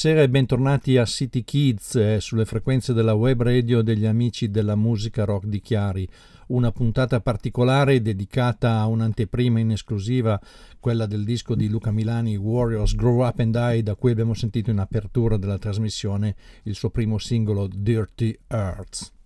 Buonasera e bentornati a City Kids eh, sulle frequenze della web radio degli amici della musica rock di Chiari. Una puntata particolare dedicata a un'anteprima in esclusiva, quella del disco di Luca Milani Warriors Grow Up and Die, da cui abbiamo sentito in apertura della trasmissione il suo primo singolo Dirty Earths.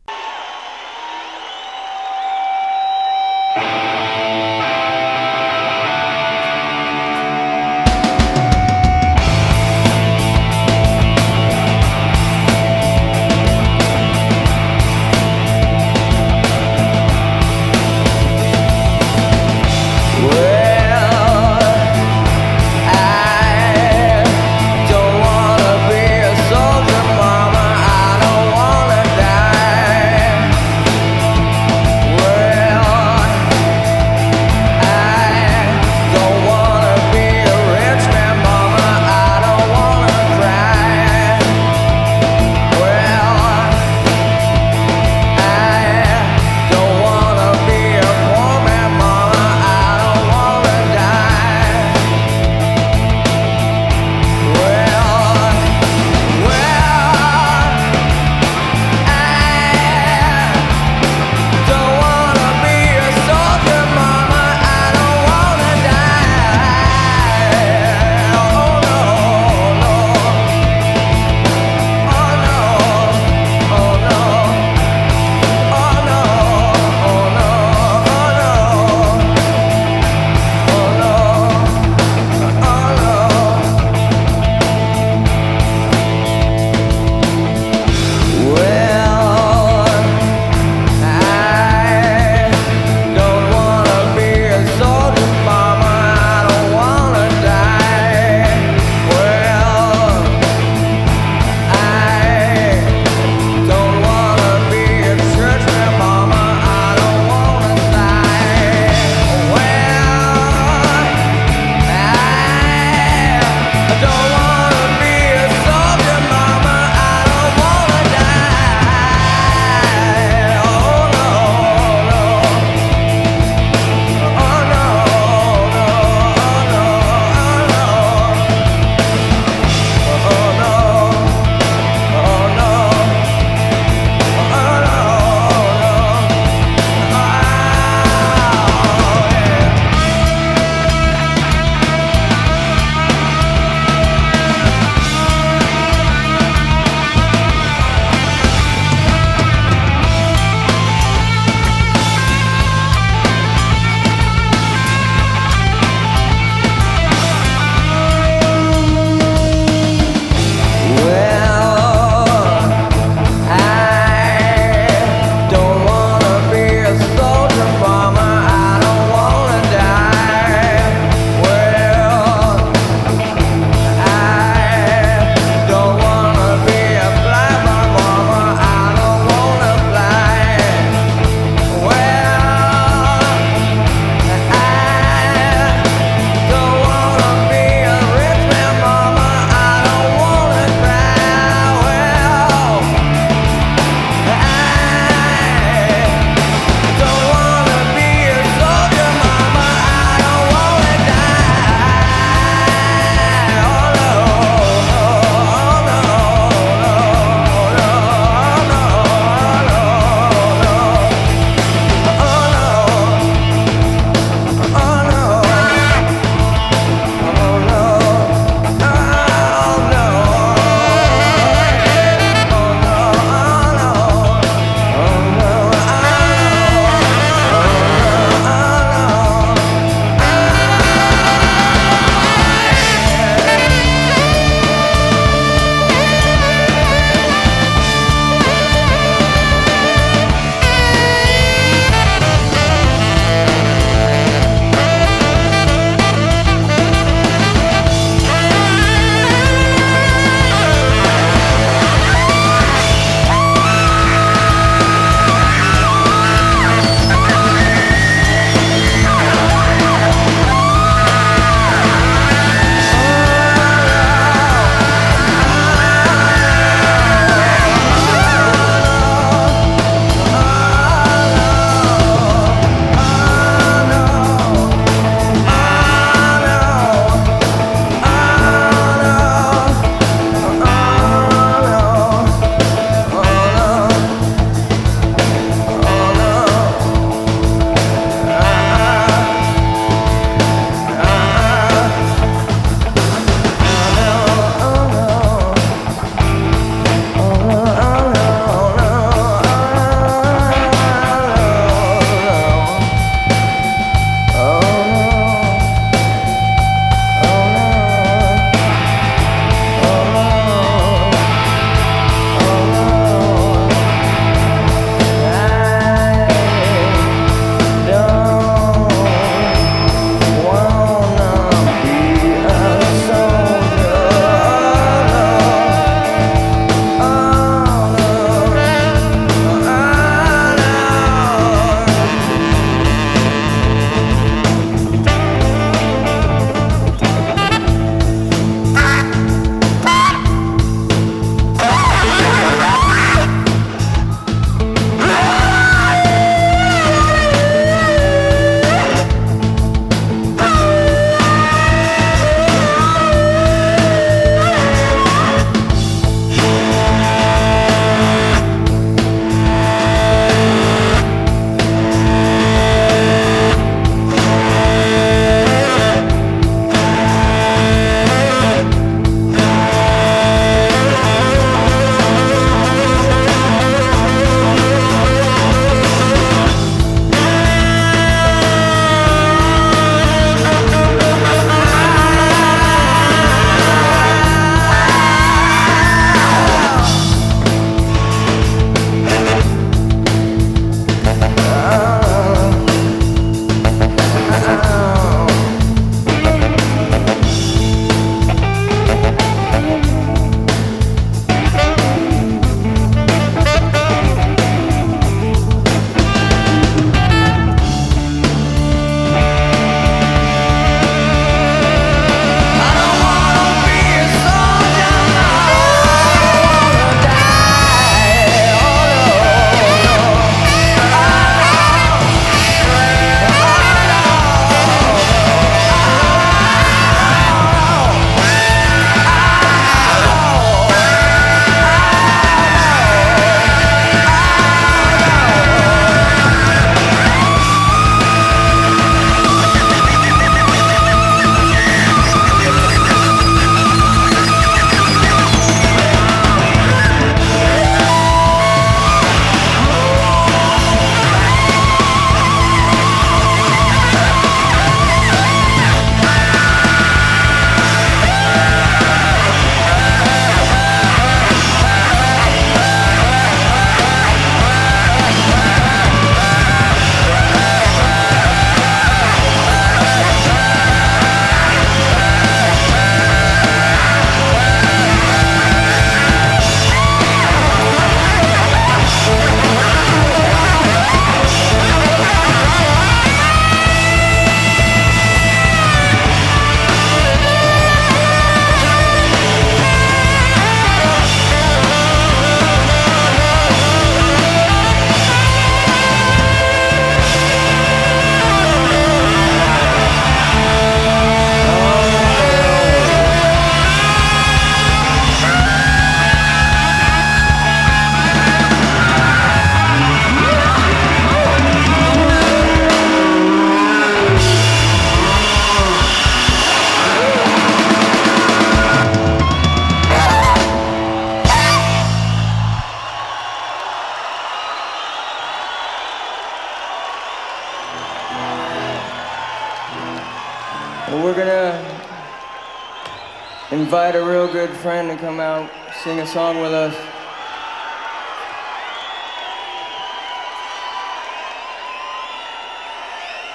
Friend to come out, sing a song with us.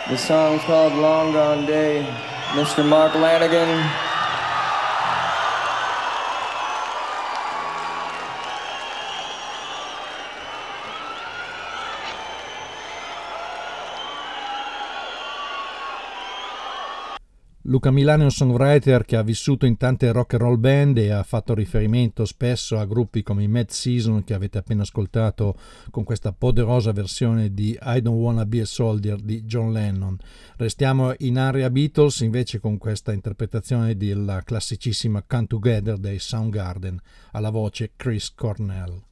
The song's called Long Gone Day. Mr. Mark Lanigan. Luca Milano è un songwriter che ha vissuto in tante rock and roll band e ha fatto riferimento spesso a gruppi come i Mad Season che avete appena ascoltato con questa poderosa versione di I Don't Wanna Be a Soldier di John Lennon. Restiamo in area Beatles invece con questa interpretazione della classicissima Come Together dei Soundgarden alla voce Chris Cornell.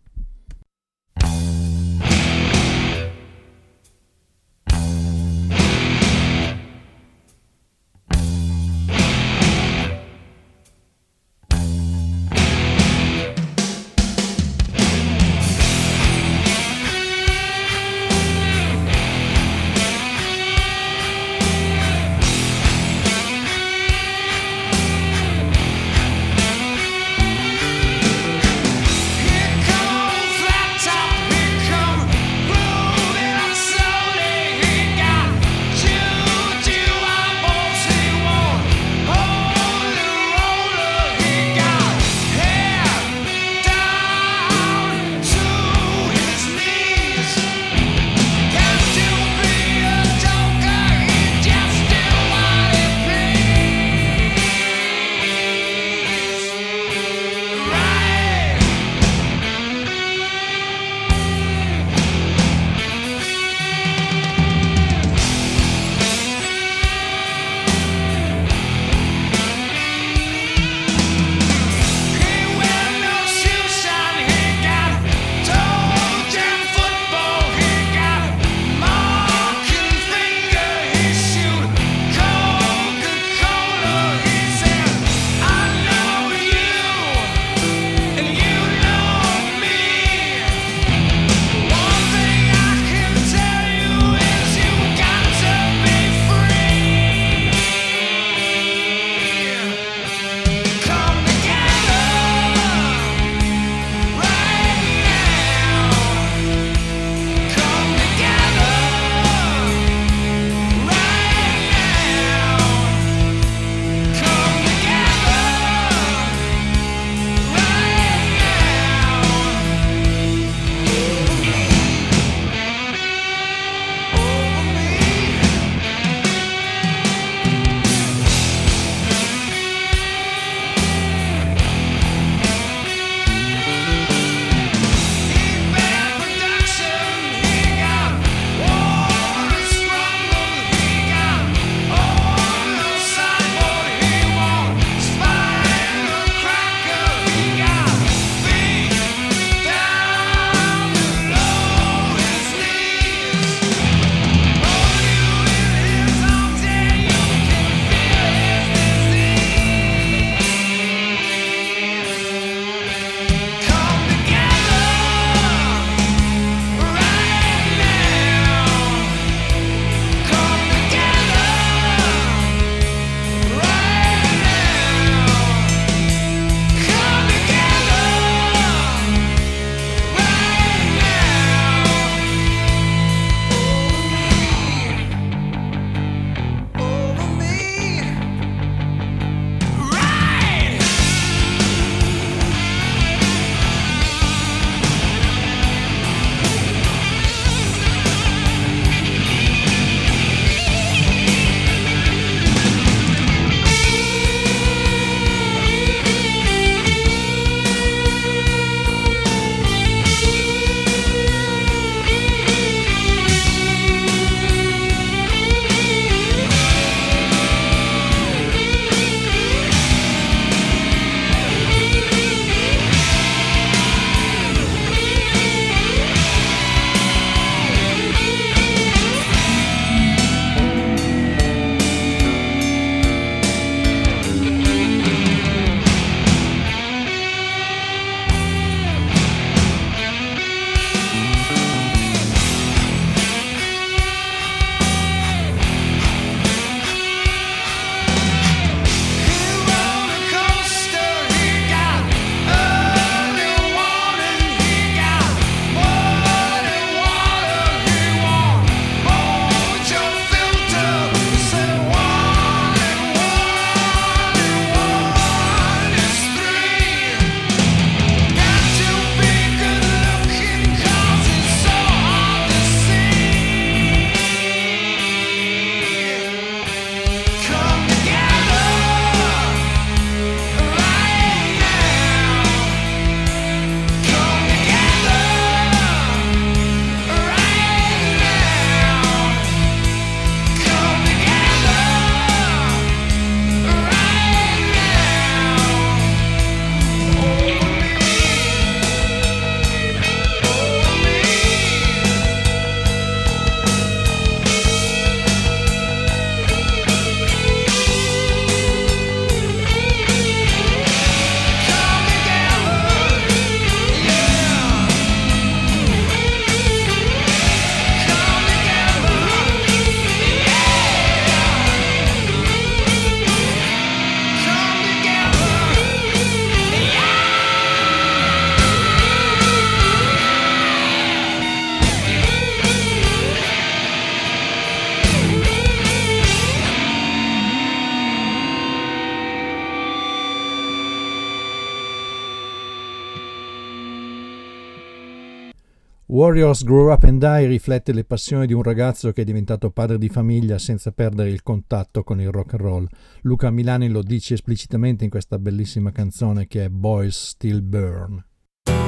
Warriors Grow Up and Die riflette le passioni di un ragazzo che è diventato padre di famiglia senza perdere il contatto con il rock and roll. Luca Milani lo dice esplicitamente in questa bellissima canzone che è Boys Still Burn.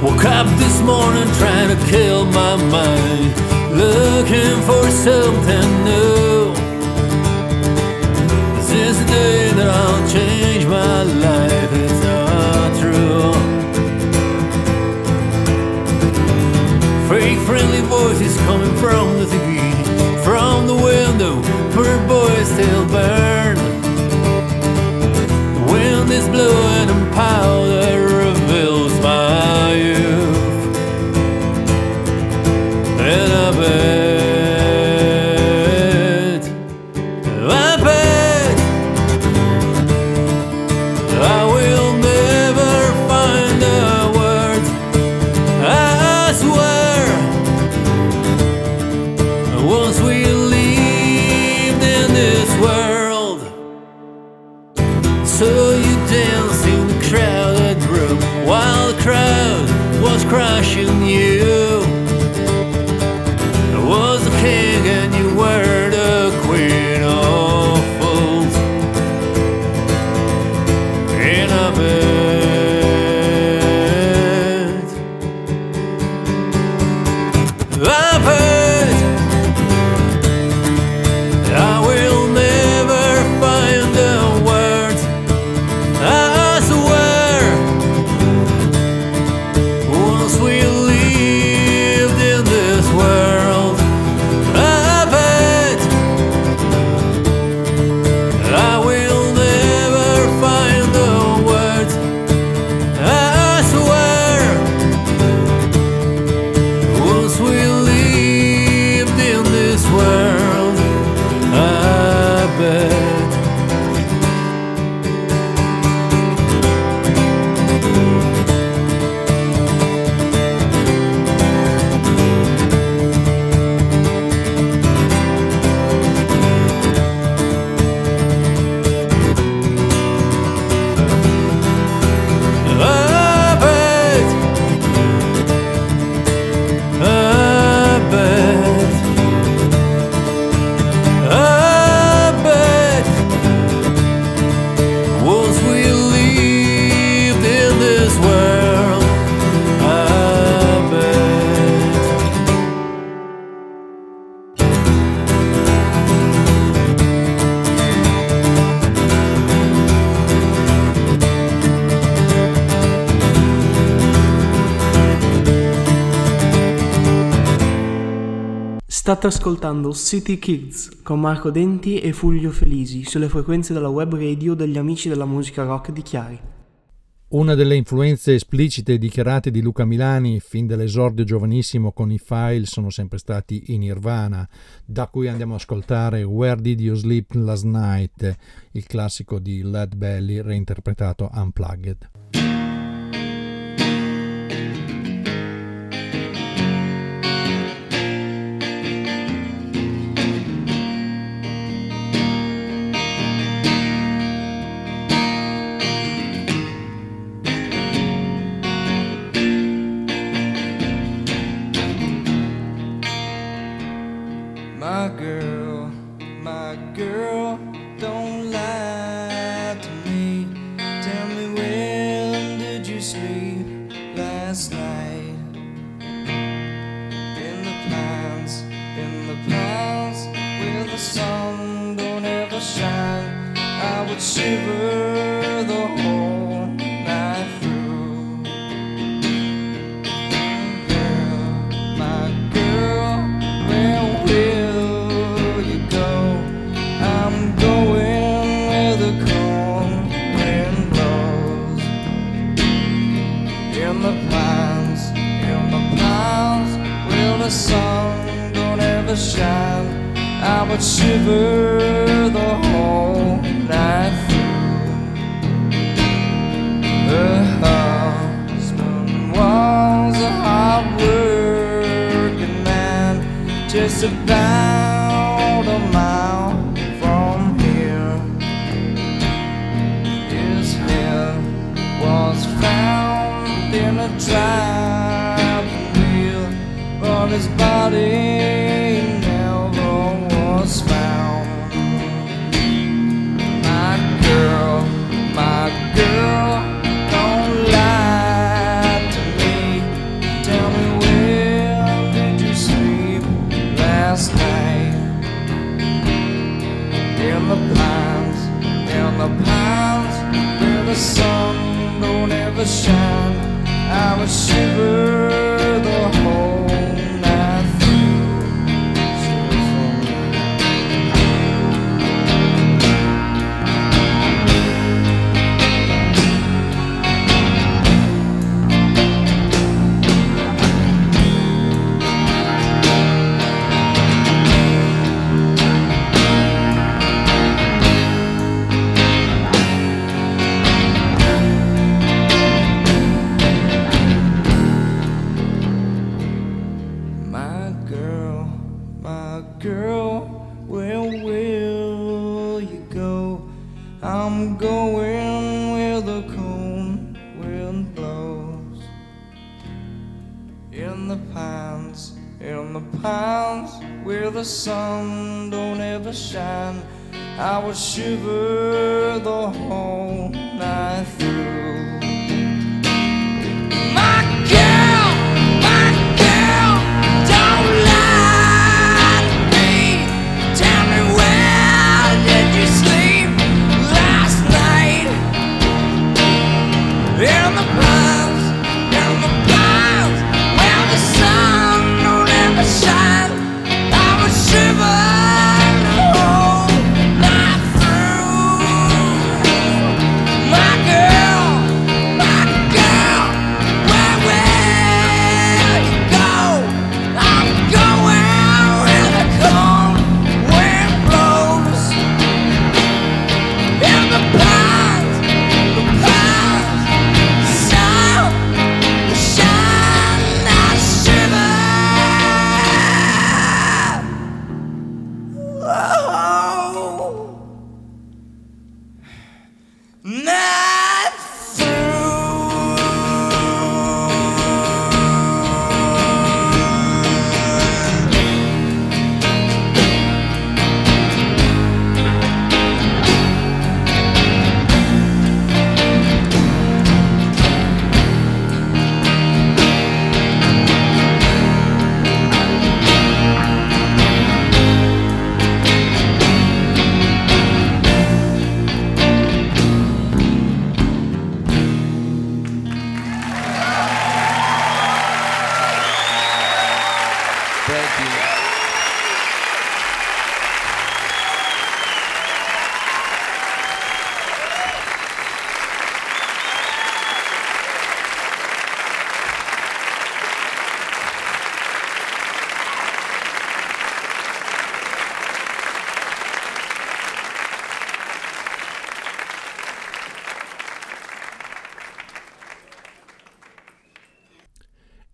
Woke up this morning trying to kill my mind, looking for something new. This is the day that I'll change my life, friendly voices coming from the TV, from the window, where boys still burn. The wind is blowing and powder State ascoltando City Kids con Marco Denti e Fulvio Felisi sulle frequenze della web radio degli amici della musica rock di Chiari. Una delle influenze esplicite e dichiarate di Luca Milani fin dall'esordio giovanissimo con i file sono sempre stati i Nirvana, da cui andiamo ad ascoltare Where Did You Sleep Last Night, il classico di Led Belly reinterpretato unplugged.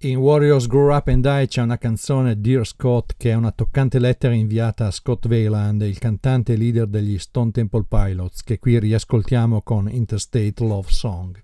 In Warriors Grow Up and Die c'è una canzone Dear Scott che è una toccante lettera inviata a Scott Wayland, il cantante e leader degli Stone Temple Pilots, che qui riascoltiamo con Interstate Love Song.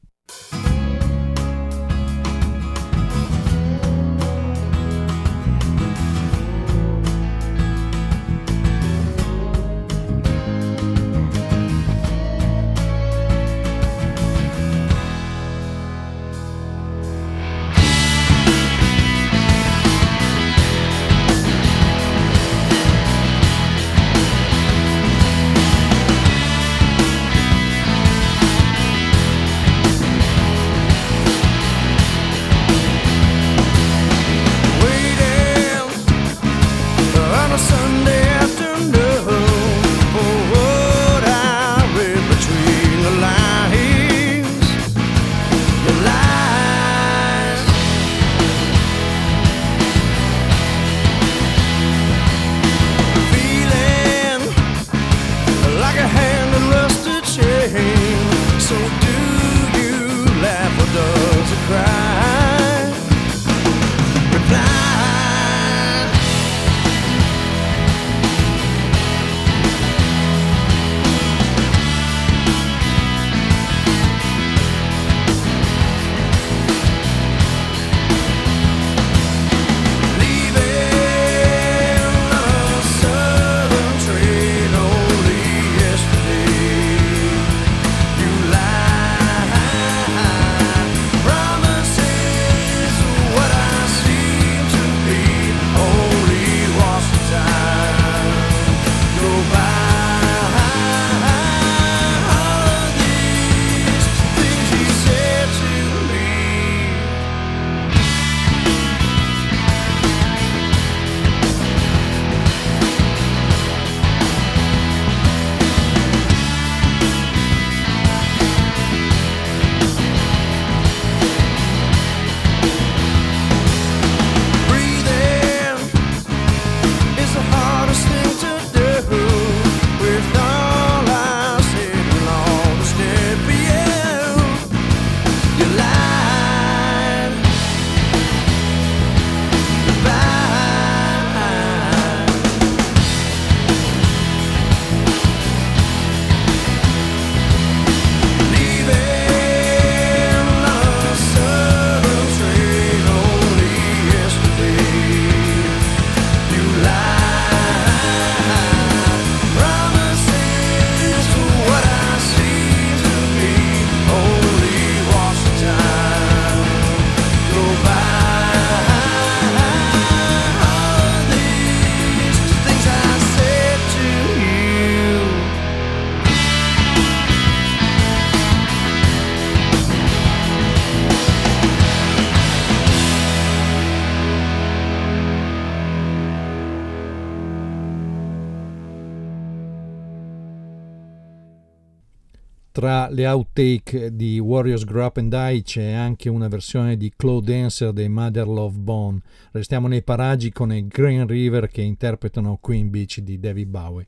Le outtake di Warriors Grow Up and Die c'è anche una versione di Claude Dancer dei Mother Love Bone. Restiamo nei paraggi con i Green River che interpretano Queen Beach di David Bowie.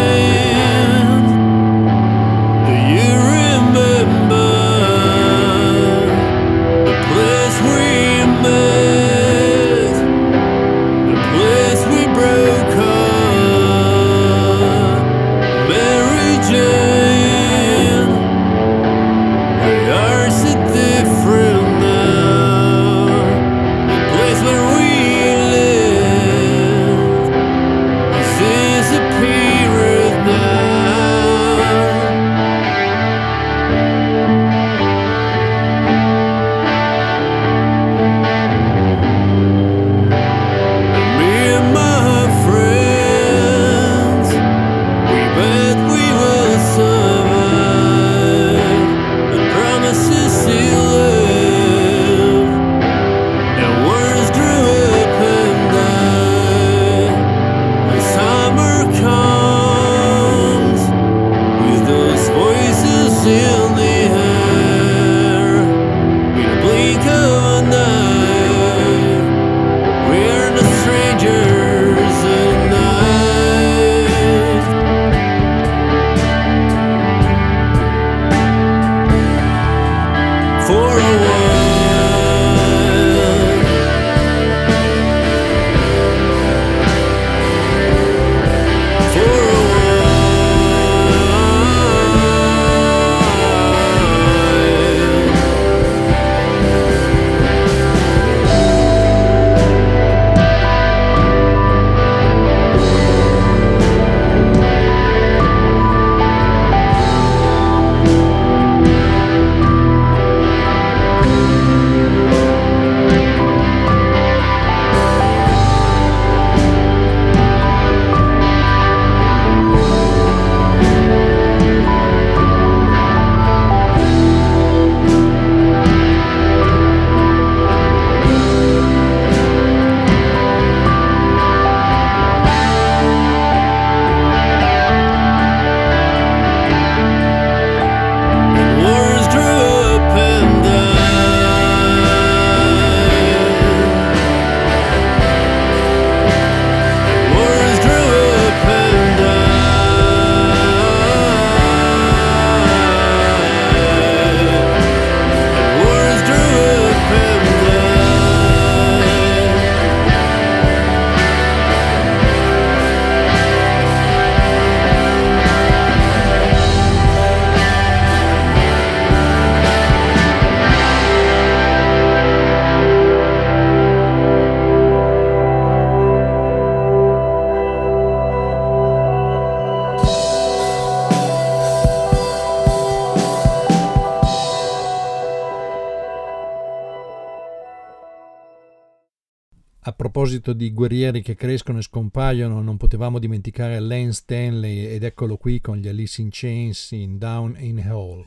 A proposito di guerrieri che crescono e scompaiono, non potevamo dimenticare Lance Stanley ed eccolo qui con gli Alice in Chains in Down in Hall.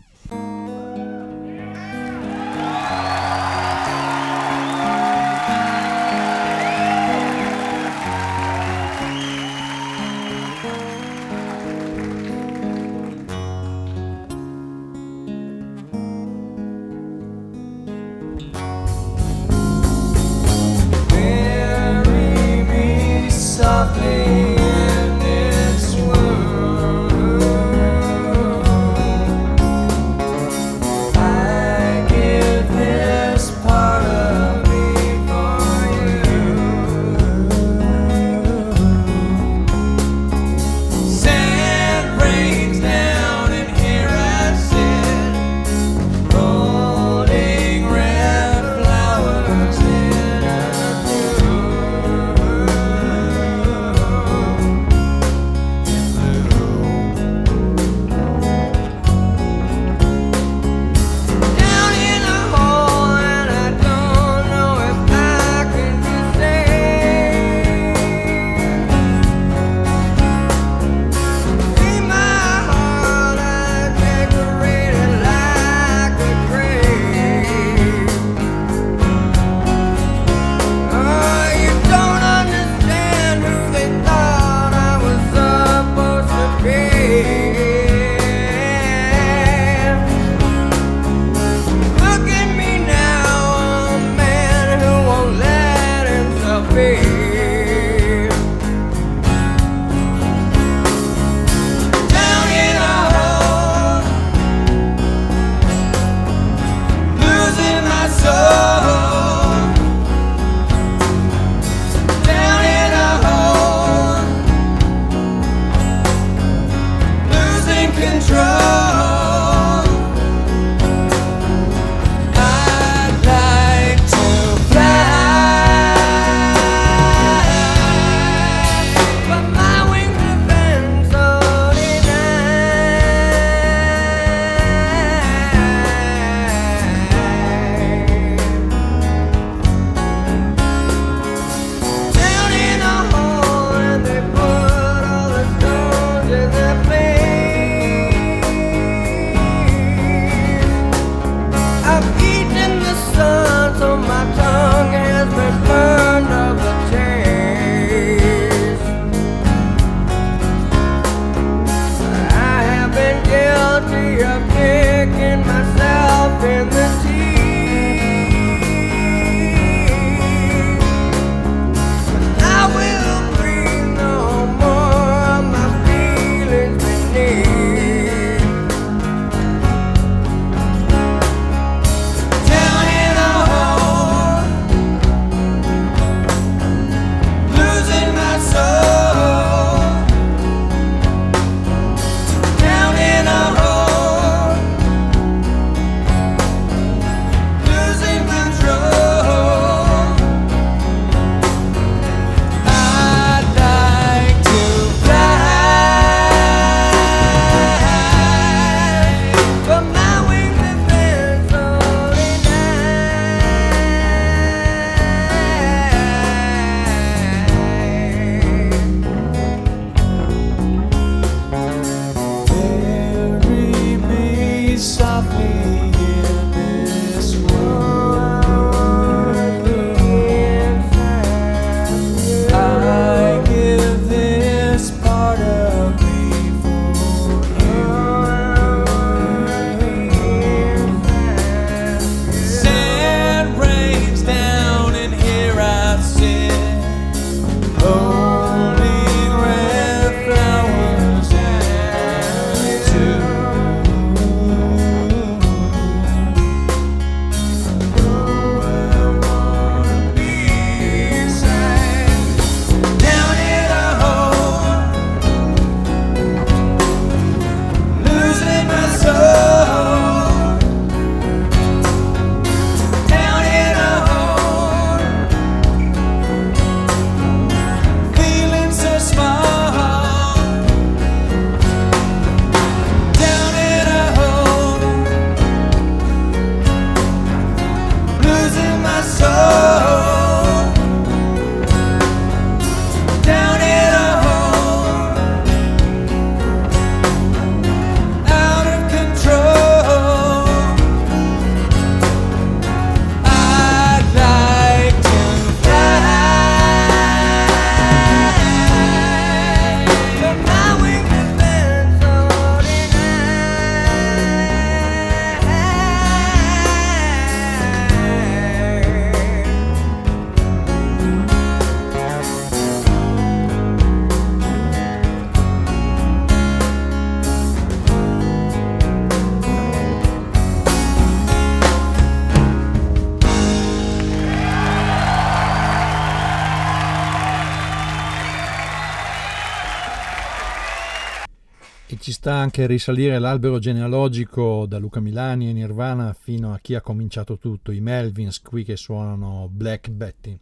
Sta anche risalire l'albero genealogico da Luca Milani e Nirvana fino a chi ha cominciato tutto, i Melvins qui che suonano Black Betty.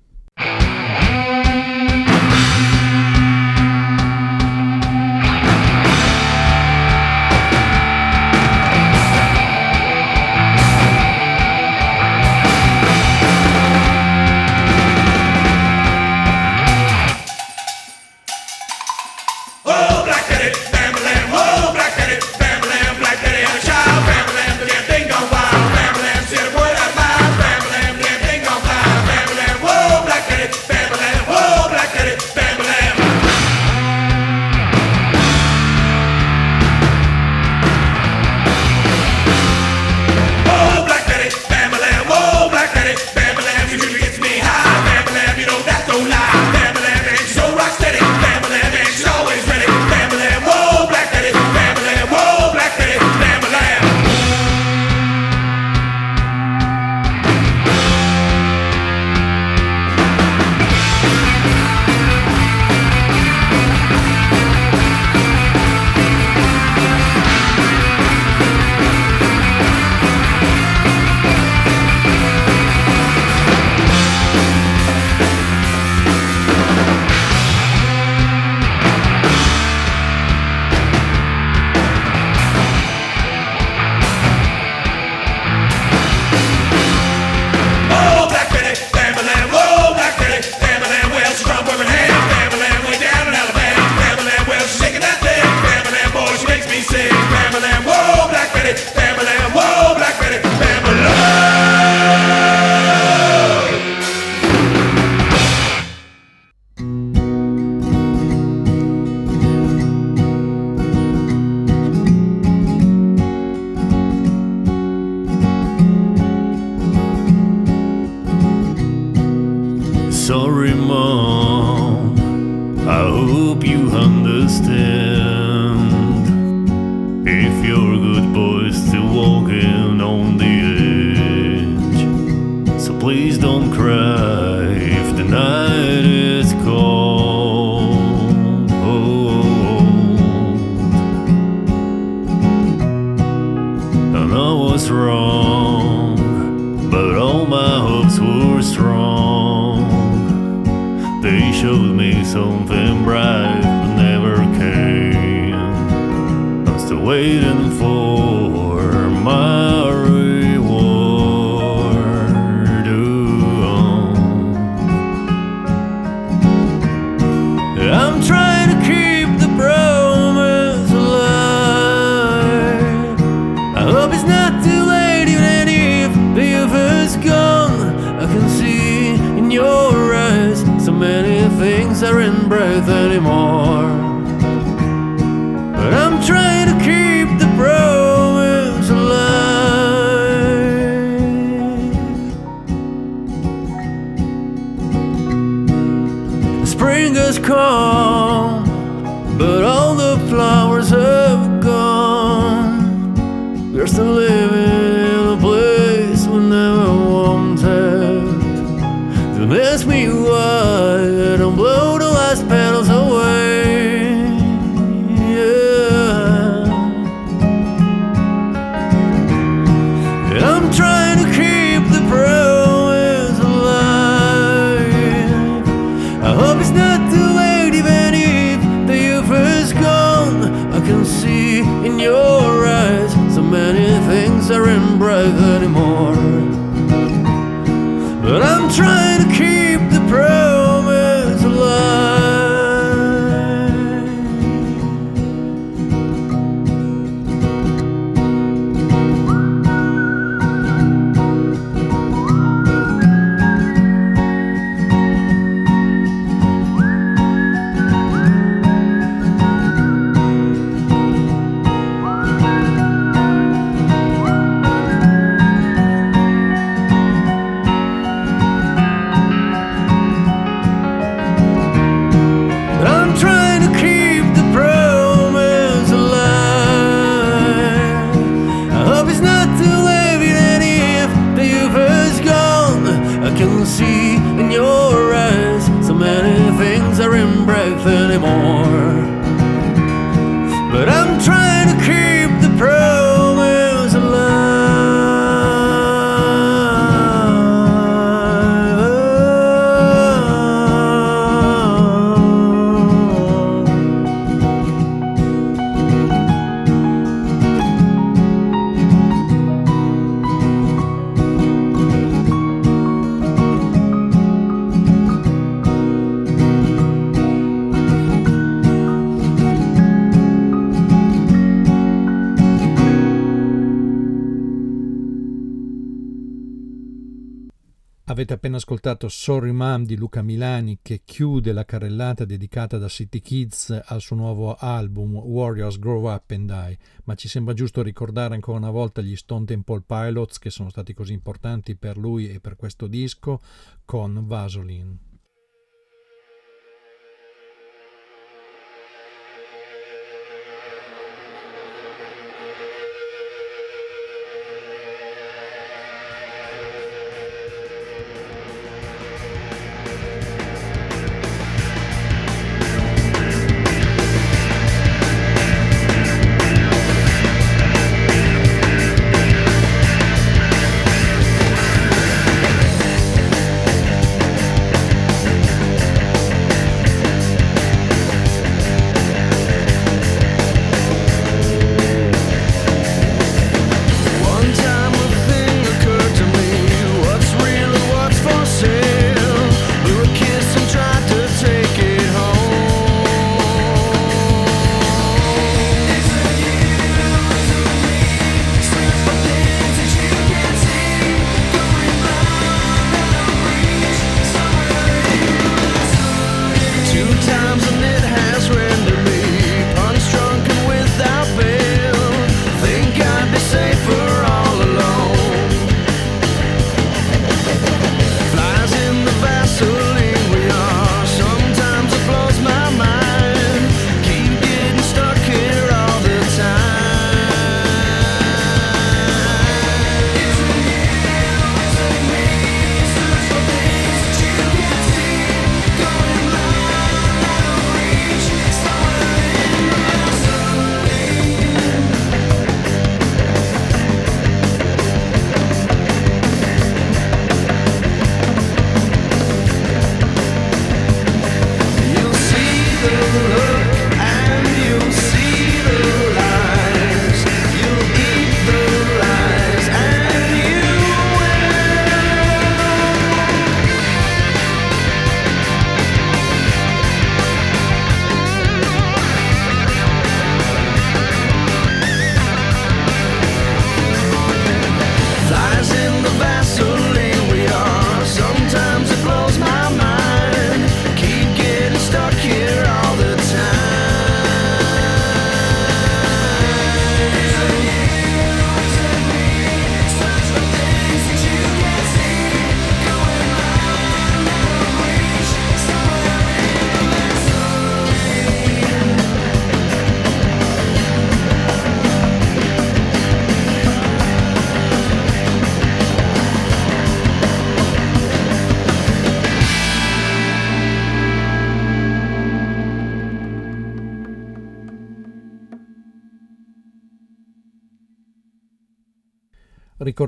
Avete appena ascoltato Sorry Mom di Luca Milani che chiude la carrellata dedicata da City Kids al suo nuovo album Warriors Grow Up and Die, ma ci sembra giusto ricordare ancora una volta gli Stone Temple Pilots che sono stati così importanti per lui e per questo disco con Vaseline.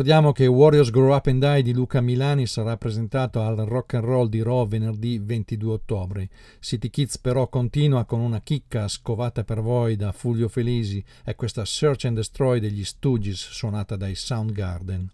Ricordiamo che Warriors Grow Up and Die di Luca Milani sarà presentato al Rock and Roll di Raw venerdì 22 ottobre. City Kids però continua con una chicca scovata per voi da Fulvio Felisi e questa Search and Destroy degli Stooges suonata dai Soundgarden.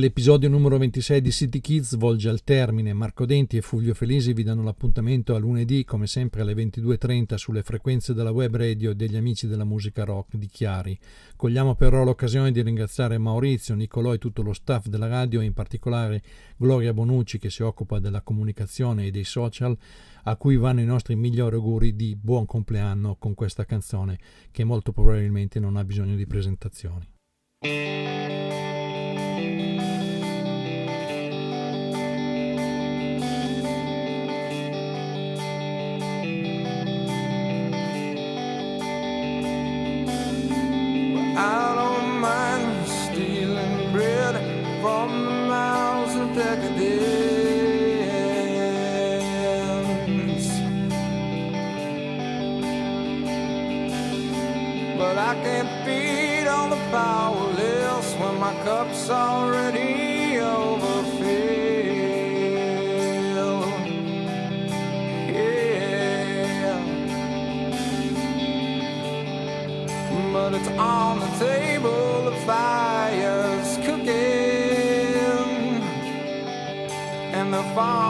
L'episodio numero 26 di City Kids volge al termine. Marco Denti e Fulvio Felisi vi danno l'appuntamento a lunedì, come sempre alle 22.30, sulle frequenze della web radio degli amici della musica rock di Chiari. Cogliamo però l'occasione di ringraziare Maurizio, Nicolò e tutto lo staff della radio, in particolare Gloria Bonucci che si occupa della comunicazione e dei social, a cui vanno i nostri migliori auguri di buon compleanno con questa canzone che molto probabilmente non ha bisogno di presentazioni. I can't feed all the powerless when my cup's already overfilled. Yeah. But it's on the table, the fire's cooking, and the farming